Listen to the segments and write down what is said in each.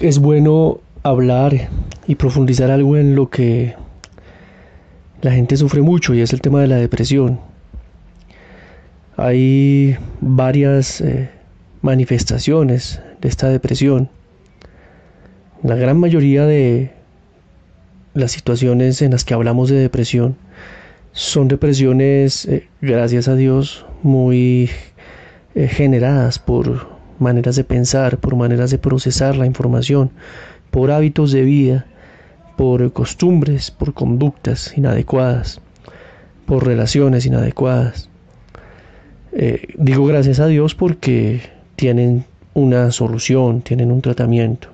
es bueno hablar y profundizar algo en lo que la gente sufre mucho y es el tema de la depresión. Hay varias eh, manifestaciones de esta depresión. La gran mayoría de las situaciones en las que hablamos de depresión son depresiones, eh, gracias a Dios, muy eh, generadas por maneras de pensar, por maneras de procesar la información, por hábitos de vida, por costumbres, por conductas inadecuadas, por relaciones inadecuadas. Eh, digo gracias a Dios porque tienen una solución, tienen un tratamiento.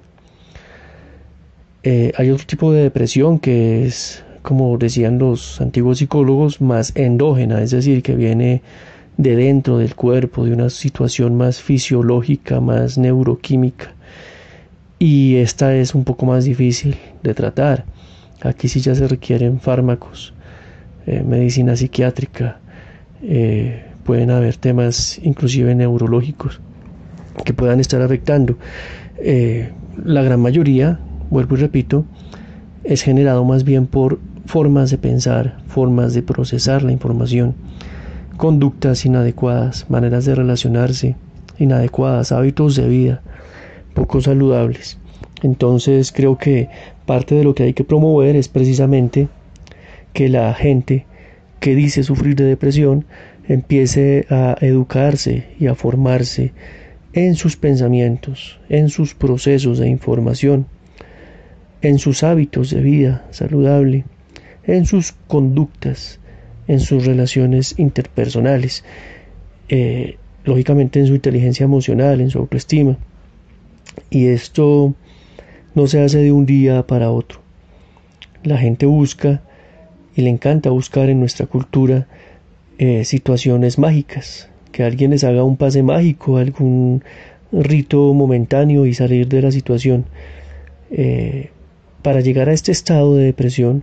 Eh, hay otro tipo de depresión que es, como decían los antiguos psicólogos, más endógena, es decir, que viene de dentro del cuerpo, de una situación más fisiológica, más neuroquímica. Y esta es un poco más difícil de tratar. Aquí sí ya se requieren fármacos, eh, medicina psiquiátrica, eh, pueden haber temas inclusive neurológicos que puedan estar afectando. Eh, la gran mayoría, vuelvo y repito, es generado más bien por formas de pensar, formas de procesar la información, conductas inadecuadas, maneras de relacionarse inadecuadas, hábitos de vida poco saludables. Entonces creo que parte de lo que hay que promover es precisamente que la gente que dice sufrir de depresión empiece a educarse y a formarse en sus pensamientos, en sus procesos de información, en sus hábitos de vida saludable, en sus conductas, en sus relaciones interpersonales, eh, lógicamente en su inteligencia emocional, en su autoestima. Y esto no se hace de un día para otro. La gente busca y le encanta buscar en nuestra cultura eh, situaciones mágicas, que alguien les haga un pase mágico, algún rito momentáneo y salir de la situación. Eh, para llegar a este estado de depresión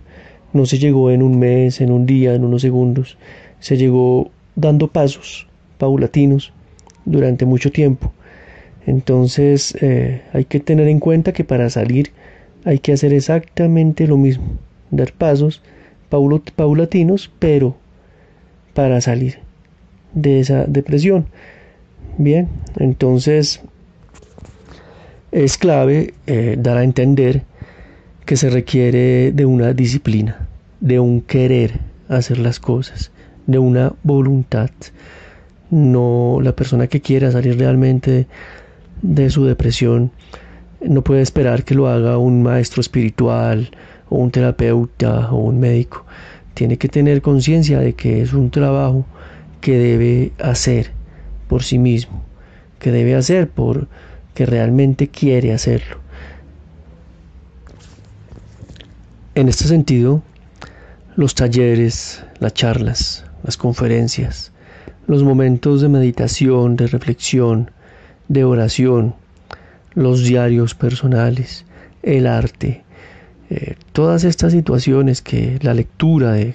no se llegó en un mes, en un día, en unos segundos, se llegó dando pasos paulatinos durante mucho tiempo. Entonces eh, hay que tener en cuenta que para salir hay que hacer exactamente lo mismo, dar pasos paulatinos, pero para salir de esa depresión. Bien, entonces es clave eh, dar a entender que se requiere de una disciplina, de un querer hacer las cosas, de una voluntad. No la persona que quiera salir realmente de su depresión no puede esperar que lo haga un maestro espiritual o un terapeuta o un médico. Tiene que tener conciencia de que es un trabajo que debe hacer por sí mismo, que debe hacer por que realmente quiere hacerlo. En este sentido, los talleres, las charlas, las conferencias, los momentos de meditación, de reflexión, de oración, los diarios personales, el arte, eh, todas estas situaciones que la lectura de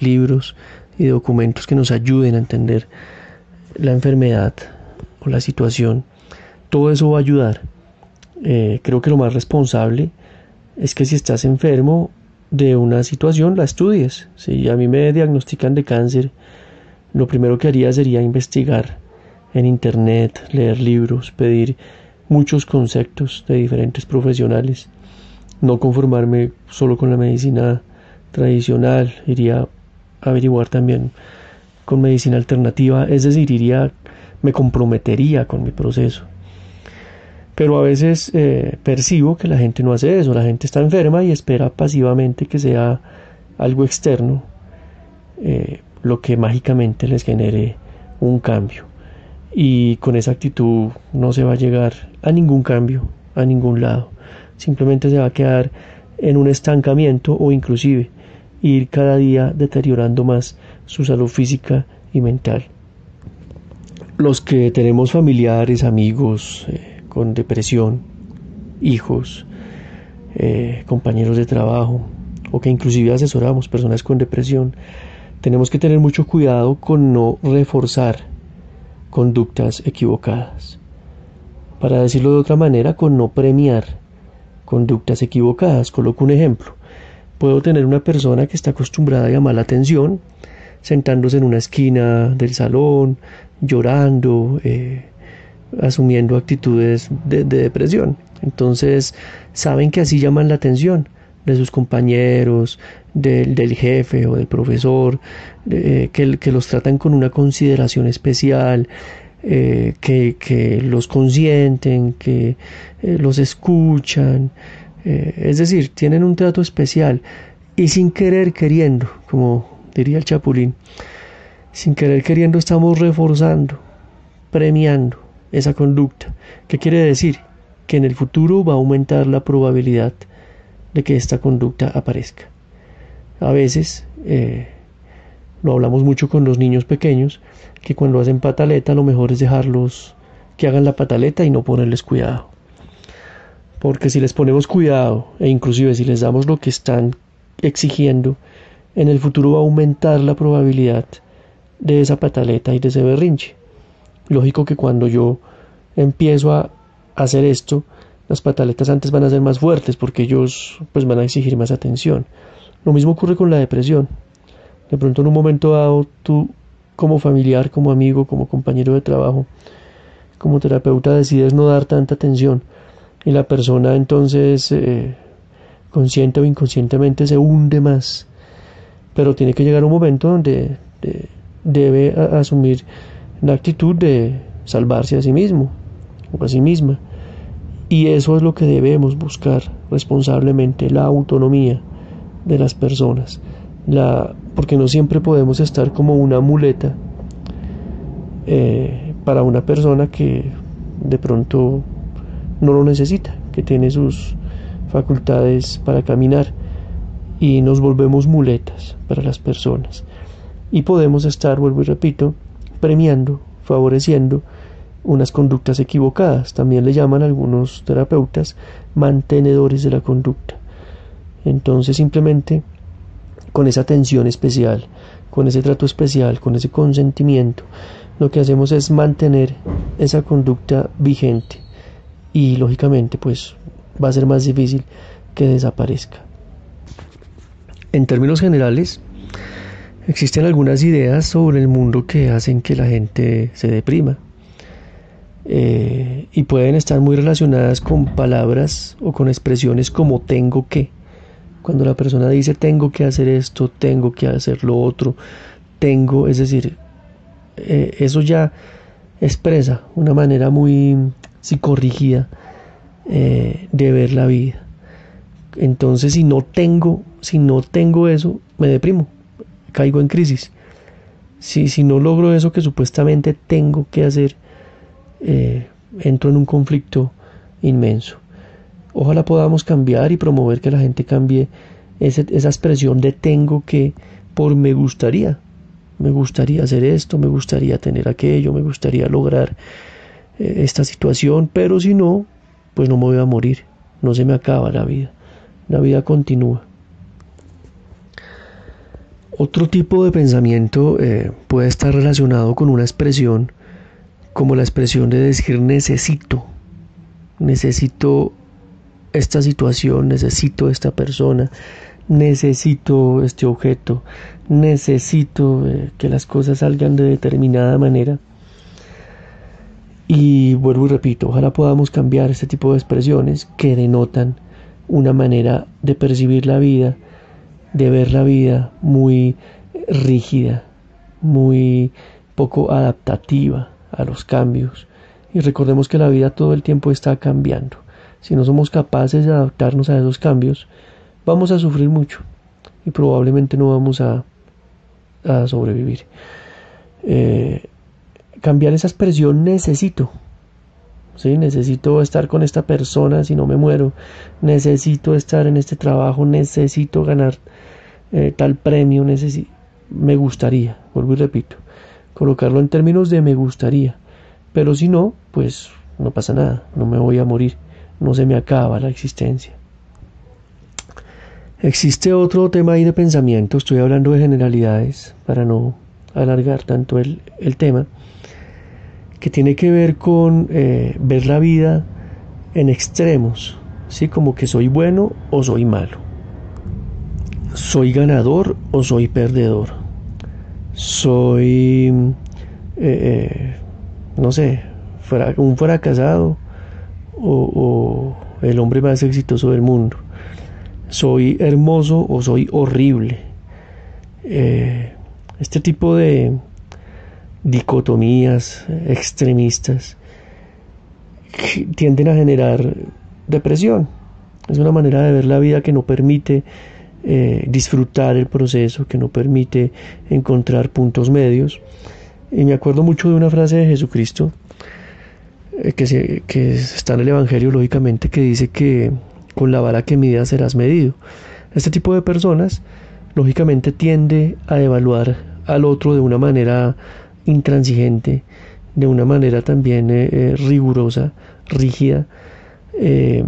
libros y documentos que nos ayuden a entender la enfermedad o la situación, todo eso va a ayudar. Eh, creo que lo más responsable es que si estás enfermo de una situación, la estudies. Si a mí me diagnostican de cáncer, lo primero que haría sería investigar en internet, leer libros, pedir muchos conceptos de diferentes profesionales, no conformarme solo con la medicina tradicional, iría averiguar también con medicina alternativa, es decir, iría, me comprometería con mi proceso. Pero a veces eh, percibo que la gente no hace eso, la gente está enferma y espera pasivamente que sea algo externo eh, lo que mágicamente les genere un cambio. Y con esa actitud no se va a llegar a ningún cambio, a ningún lado. Simplemente se va a quedar en un estancamiento o inclusive ir cada día deteriorando más su salud física y mental. Los que tenemos familiares, amigos eh, con depresión, hijos, eh, compañeros de trabajo o que inclusive asesoramos personas con depresión, tenemos que tener mucho cuidado con no reforzar conductas equivocadas. Para decirlo de otra manera, con no premiar conductas equivocadas. Coloco un ejemplo. Puedo tener una persona que está acostumbrada a llamar la atención, sentándose en una esquina del salón, llorando, eh, asumiendo actitudes de, depresión. Entonces, saben que así llaman la atención de sus compañeros, del, jefe o del profesor, que, que, los tratan con una consideración especial, eh, que, los consienten, que eh, los escuchan, eh, es decir, tienen un trato especial y sin querer queriendo, como diría el Chapulín, sin querer queriendo estamos reforzando, premiando esa conducta. ¿Qué quiere decir? Que en el futuro va a aumentar la probabilidad de que esta conducta aparezca. A veces, lo hablamos mucho con los niños pequeños, que cuando hacen pataleta lo mejor es dejarlos que hagan la pataleta y no ponerles cuidado. Porque si les ponemos cuidado e inclusive si les damos lo que están exigiendo, en el futuro va a aumentar la probabilidad de esa pataleta y de ese berrinche. Lógico que cuando yo empiezo a hacer esto, las pataletas antes van a ser más fuertes porque ellos pues van a exigir más atención. Lo mismo ocurre con la depresión. De pronto en un momento dado tú como familiar, como amigo, como compañero de trabajo, como terapeuta decides no dar tanta atención y la persona entonces eh, consciente o inconscientemente se hunde más. Pero tiene que llegar un momento donde debe asumir la actitud de salvarse a sí mismo o a sí misma. Y eso es lo que debemos buscar responsablemente, la autonomía de las personas la, porque no siempre podemos estar como una muleta eh, para una persona que de pronto no lo necesita, que tiene sus facultades para caminar y nos volvemos muletas para las personas. Y podemos estar, vuelvo y repito, premiando, favoreciendo unas conductas equivocadas. También le llaman algunos terapeutas mantenedores de la conducta. Entonces simplemente con esa atención especial, con ese trato especial, con ese consentimiento, lo que hacemos es mantener esa conducta vigente y lógicamente pues va a ser más difícil que desaparezca. En términos generales, existen algunas ideas sobre el mundo que hacen que la gente se deprima eh, y pueden estar muy relacionadas con palabras o con expresiones como tengo que cuando la persona dice tengo que hacer esto, tengo que hacer lo otro, tengo, es decir, eh, eso ya expresa una manera muy psicorrígida eh, de ver la vida. Entonces, si no tengo, si no tengo eso, me deprimo, caigo en crisis. Si, si no logro eso que supuestamente tengo que hacer, eh, entro en un conflicto inmenso. Ojalá podamos cambiar y promover que la gente cambie esa expresión de tengo que por me gustaría. Me gustaría hacer esto, me gustaría tener aquello, me gustaría lograr eh, esta situación, pero si no, pues no me voy a morir, no se me acaba la vida, la vida continúa. Otro tipo de pensamiento eh, puede estar relacionado con una expresión como la expresión de decir necesito, necesito esta situación, necesito esta persona, necesito este objeto, necesito eh, que las cosas salgan de determinada manera. Y vuelvo y repito, ojalá podamos cambiar este tipo de expresiones que denotan una manera de percibir la vida, de ver la vida muy rígida, muy poco adaptativa a los cambios. Y recordemos que la vida todo el tiempo está cambiando si no somos capaces de adaptarnos a esos cambios, vamos a sufrir mucho y probablemente no vamos a, sobrevivir. Eh, cambiar esa expresión necesito. ¿Sí? Necesito estar con esta persona si no me muero. Necesito estar en este trabajo. Necesito ganar eh, tal premio. me gustaría, vuelvo y repito. Colocarlo en términos de me gustaría. Pero si no, pues no pasa nada. No me voy a morir no se me acaba la existencia. Existe otro tema ahí de pensamiento, estoy hablando de generalidades para no alargar tanto el, tema, que tiene que ver con eh, ver la vida en extremos, ¿sí? Como que soy bueno o soy malo. Soy ganador o soy perdedor. Soy, eh, eh, no sé, un fracasado o, el hombre más exitoso del mundo. Soy hermoso o soy horrible. Este tipo de dicotomías extremistas tienden a generar depresión. Es una manera de ver la vida que no permite eh, disfrutar el proceso, que no permite encontrar puntos medios. Y me acuerdo mucho de una frase de Jesucristo eh, que, que está en el Evangelio, lógicamente, que dice que con la vara que midas serás medido. Este tipo de personas, lógicamente, tiende a evaluar al otro de una manera intransigente, de una manera también eh, rigurosa, rígida, Em,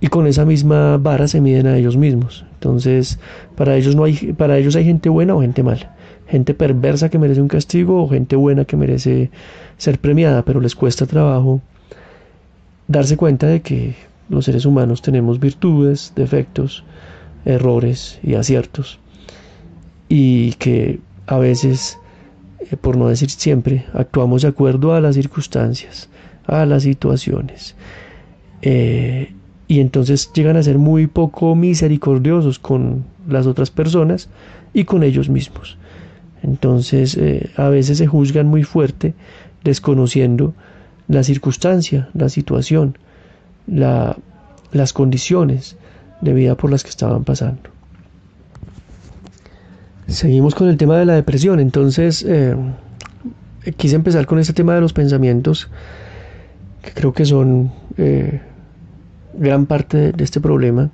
y con esa misma vara se miden a ellos mismos. Entonces, para ellos no hay, para ellos hay gente buena o gente mala, gente perversa que merece un castigo o gente buena que merece ser premiada, pero les cuesta trabajo darse cuenta de que los seres humanos tenemos virtudes, defectos, errores y aciertos y que a veces, eh, por no decir siempre, actuamos de acuerdo a las circunstancias a las situaciones. Eh, y entonces llegan a ser muy poco misericordiosos con las otras personas y con ellos mismos. Entonces eh, a veces se juzgan muy fuerte desconociendo la circunstancia, la situación, la, las condiciones de vida por las que estaban pasando. Seguimos con el tema de la depresión. Entonces eh, quise empezar con este tema de los pensamientos que creo que son eh, gran parte de este problema.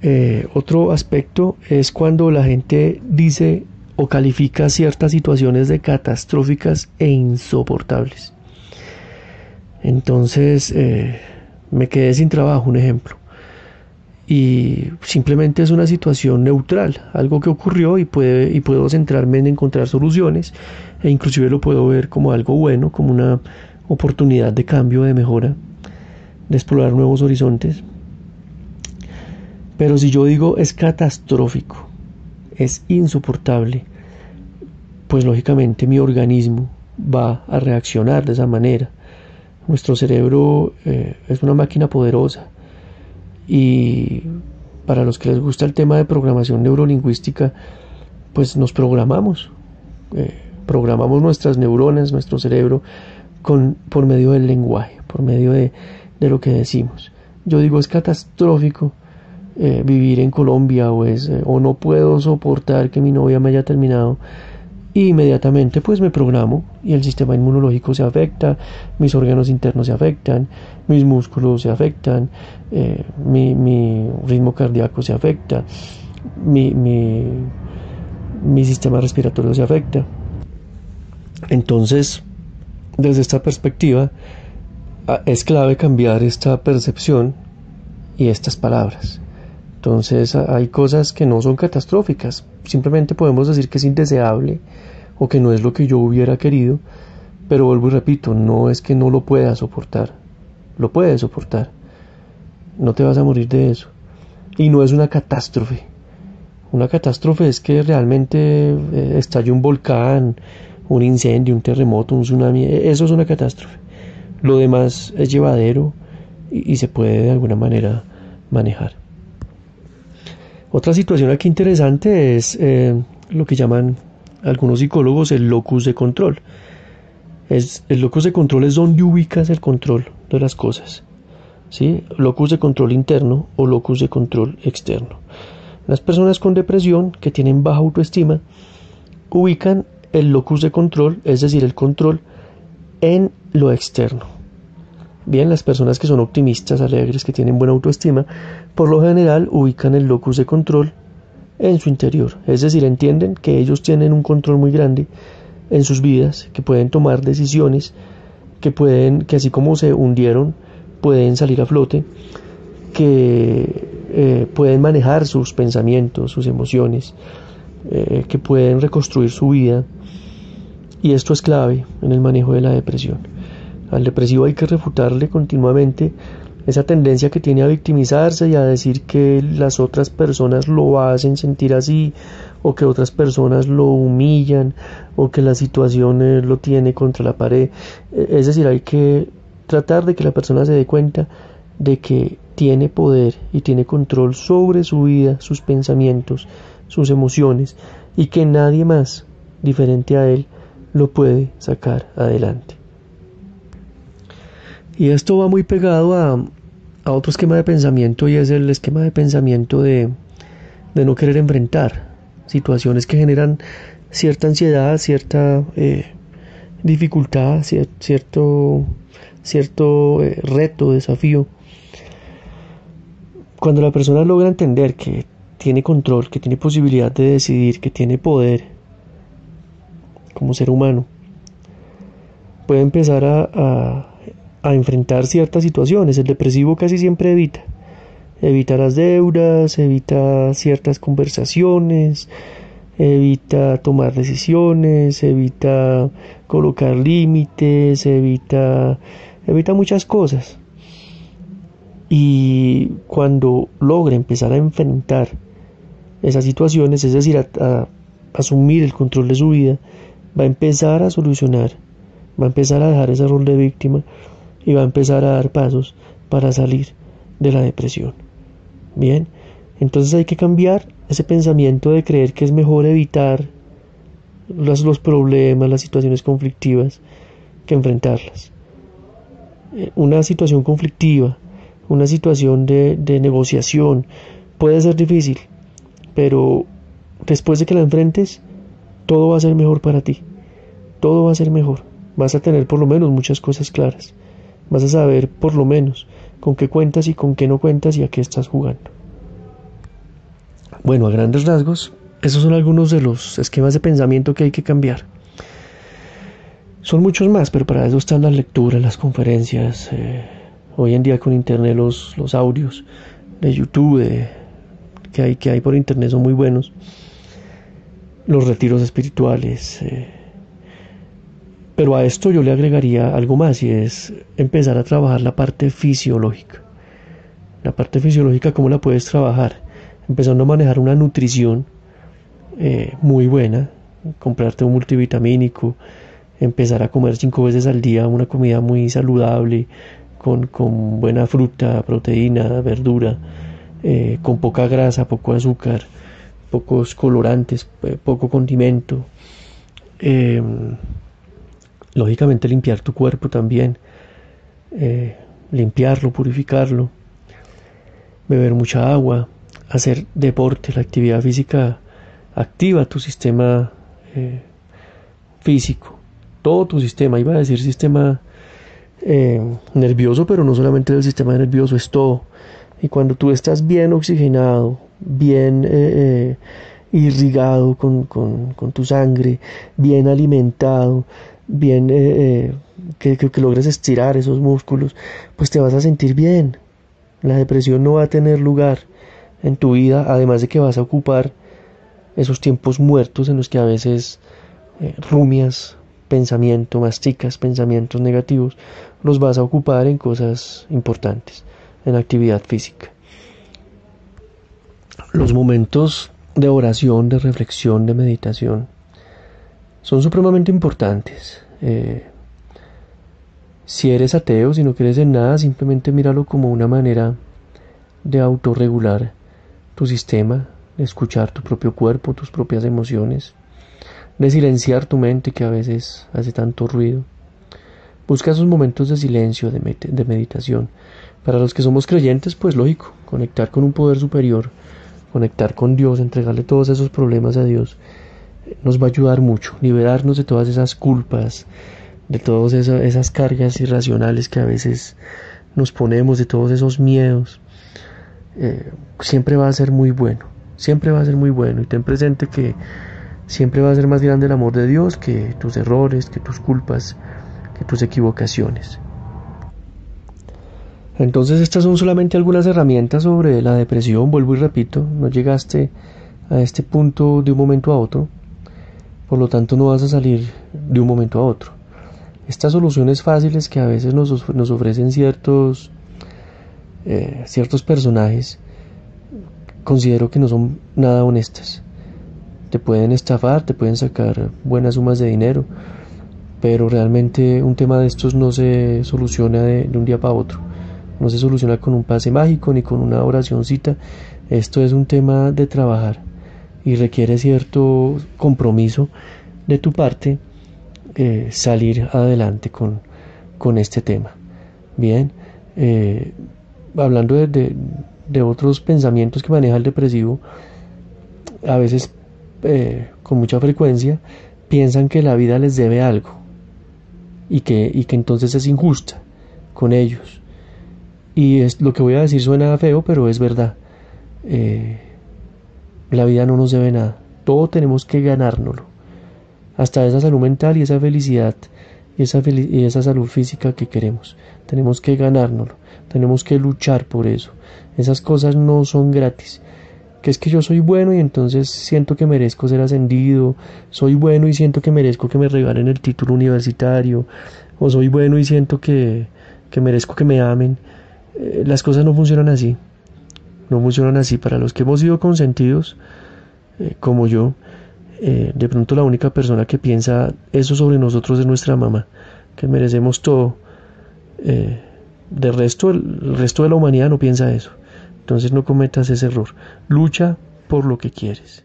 Eh, otro aspecto es cuando la gente dice o califica ciertas situaciones de catastróficas e insoportables. Entonces me quedé sin trabajo, un ejemplo. Y simplemente es una situación neutral, algo que ocurrió y, puede, y puedo centrarme en encontrar soluciones e inclusive lo puedo ver como algo bueno, como una oportunidad de cambio, de mejora, de explorar nuevos horizontes. Pero si yo digo es catastrófico, es insoportable, pues lógicamente mi organismo va a reaccionar de esa manera. Nuestro cerebro eh, es una máquina poderosa y para los que les gusta el tema de programación neurolingüística, pues nos programamos, eh, programamos nuestras neuronas, nuestro cerebro con, por medio del lenguaje, por medio de, lo que decimos. Yo digo, es catastrófico eh, vivir en Colombia o, es, eh, o no puedo soportar que mi novia me haya terminado. Y inmediatamente pues me programo y el sistema inmunológico se afecta, mis órganos internos se afectan, mis músculos se afectan, eh, mi, ritmo cardíaco se afecta, mi, mi, mi sistema respiratorio se afecta. Entonces, desde esta perspectiva, es clave cambiar esta percepción y estas palabras. Entonces hay cosas que no son catastróficas, simplemente podemos decir que es indeseable o que no es lo que yo hubiera querido, pero vuelvo y repito, no es que no lo pueda soportar, lo puedes soportar, no te vas a morir de eso. Y no es una catástrofe. Una catástrofe es que realmente eh, estalle un volcán, un incendio, un terremoto, un tsunami, e-, eso es una catástrofe. Lo demás es llevadero y, se puede de alguna manera manejar. Otra situación aquí interesante es eh, lo que llaman algunos psicólogos el locus de control. Es, el locus de control es donde ubicas el control de las cosas. ¿sí? Locus de control interno o locus de control externo. Las personas con depresión que tienen baja autoestima ubican el locus de control, es decir, el control en lo externo. Bien, las personas que son optimistas, alegres, que tienen buena autoestima, por lo general ubican el locus de control en su interior, es decir, entienden que ellos tienen un control muy grande en sus vidas, que pueden tomar decisiones, que pueden, que así como se hundieron, pueden salir a flote, que eh, pueden manejar sus pensamientos, sus emociones, eh, que pueden reconstruir su vida y esto es clave en el manejo de la depresión. Al depresivo hay que refutarle continuamente esa tendencia que tiene a victimizarse y a decir que las otras personas lo hacen sentir así o que otras personas lo humillan o que la situación lo tiene contra la pared. Es decir, hay que tratar de que la persona se dé cuenta de que tiene poder y tiene control sobre su vida, sus pensamientos, sus emociones y que nadie más diferente a él lo puede sacar adelante. Y esto va muy pegado a, otro esquema de pensamiento y es el esquema de pensamiento de, no querer enfrentar situaciones que generan cierta ansiedad, cierta eh, dificultad, cierto, cierto eh, reto, desafío. Cuando la persona logra entender que tiene control, que tiene posibilidad de decidir, que tiene poder como ser humano, puede empezar a, a, enfrentar ciertas situaciones. El depresivo casi siempre evita. Evita las deudas, evita ciertas conversaciones, evita tomar decisiones, evita colocar límites, evita, evita muchas cosas. Y cuando logra empezar a enfrentar esas situaciones, es decir, a, asumir el control de su vida, va a empezar a solucionar, va a empezar a dejar ese rol de víctima y va a empezar a dar pasos para salir de la depresión. Bien, entonces hay que cambiar ese pensamiento de creer que es mejor evitar los, los problemas, las situaciones conflictivas, que enfrentarlas. Eh, una situación conflictiva, una situación de, de negociación puede ser difícil, pero después de que la enfrentes, todo va a ser mejor para ti. Todo va a ser mejor. Vas a tener por lo menos muchas cosas claras. Vas a saber por lo menos con qué cuentas y con qué no cuentas y a qué estás jugando. Bueno, a grandes rasgos, esos son algunos de los esquemas de pensamiento que hay que cambiar. Son muchos más, pero para eso están las lecturas, las conferencias, eh, hoy en día con internet los, los audios de YouTube, de que hay, que hay por internet son muy buenos. Los retiros espirituales. Eh. Pero a esto yo le agregaría algo más y es empezar a trabajar la parte fisiológica. La parte fisiológica, ¿cómo la puedes trabajar? Empezando a manejar una nutrición eh, muy buena, comprarte un multivitamínico, empezar a comer cinco veces al día una comida muy saludable, con, con buena fruta, proteína, verdura, eh, con poca grasa, poco azúcar, pocos colorantes, eh, poco condimento. Em, lógicamente limpiar tu cuerpo también, eh, limpiarlo, purificarlo, beber mucha agua, hacer deporte, la actividad física activa tu sistema físico, todo tu sistema, iba a decir sistema nervioso, pero no solamente el sistema nervioso, es todo. Y cuando tú estás bien oxigenado, bien eh, eh, irrigado con, tu sangre, bien alimentado, bien eh, que, que, logres estirar esos músculos, pues te vas a sentir bien. La depresión no va a tener lugar en tu vida, además de que vas a ocupar esos tiempos muertos en los que a veces rumias pensamiento, masticas pensamientos negativos, los vas a ocupar en cosas importantes en actividad física. Los momentos de oración, de reflexión, de meditación son supremamente importantes. Eh, si eres ateo, si no crees en nada, simplemente míralo como una manera de autorregular tu sistema, de escuchar tu propio cuerpo, tus propias emociones, de silenciar tu mente que a veces hace tanto ruido. Busca esos momentos de silencio, de, de meditación, para los que somos creyentes, pues lógico, conectar con un poder superior, conectar con Dios, entregarle todos esos problemas a Dios, nos va a ayudar mucho, liberarnos de todas esas culpas, de todas esas cargas irracionales que a veces nos ponemos, de todos esos miedos. Eh, siempre va a ser muy bueno, siempre va a ser muy bueno. Y ten presente que siempre va a ser más grande el amor de Dios que tus errores, que tus culpas, que tus equivocaciones. Entonces estas son solamente algunas herramientas sobre la depresión, vuelvo y repito, no llegaste a este punto de un momento a otro, por lo tanto no vas a salir de un momento a otro. Estas soluciones fáciles que a veces nos, nos ofrecen ciertos, eh, ciertos personajes considero que no son nada honestas. Te pueden estafar, te pueden sacar buenas sumas de dinero, pero realmente un tema de estos no se soluciona de, un día para otro. No se soluciona con un pase mágico ni con una oracióncita. Esto es un tema de trabajar y requiere cierto compromiso de tu parte eh, salir adelante con, con, este tema. Bien, eh, hablando de, de, otros pensamientos que maneja el depresivo, a veces eh, con mucha frecuencia piensan que la vida les debe algo y que, y que entonces es injusta con ellos. Y es, lo que voy a decir suena feo, pero es verdad. La vida no nos debe nada. Todo tenemos que ganárnoslo. Hasta esa salud mental y esa felicidad y esa, y esa salud física que queremos. Tenemos que ganárnoslo. Tenemos que luchar por eso. Esas cosas no son gratis. Que es que yo soy bueno y entonces siento que merezco ser ascendido. Soy bueno y siento que merezco que me regalen el título universitario. O soy bueno y siento que, que merezco que me amen. Eh, las cosas no funcionan así. No funcionan así. Para los que hemos sido consentidos, eh, como yo, eh, de pronto la única persona que piensa eso sobre nosotros es nuestra mamá, que merecemos todo. de resto, el resto de la humanidad no piensa eso. Entonces no cometas ese error. Lucha por lo que quieres.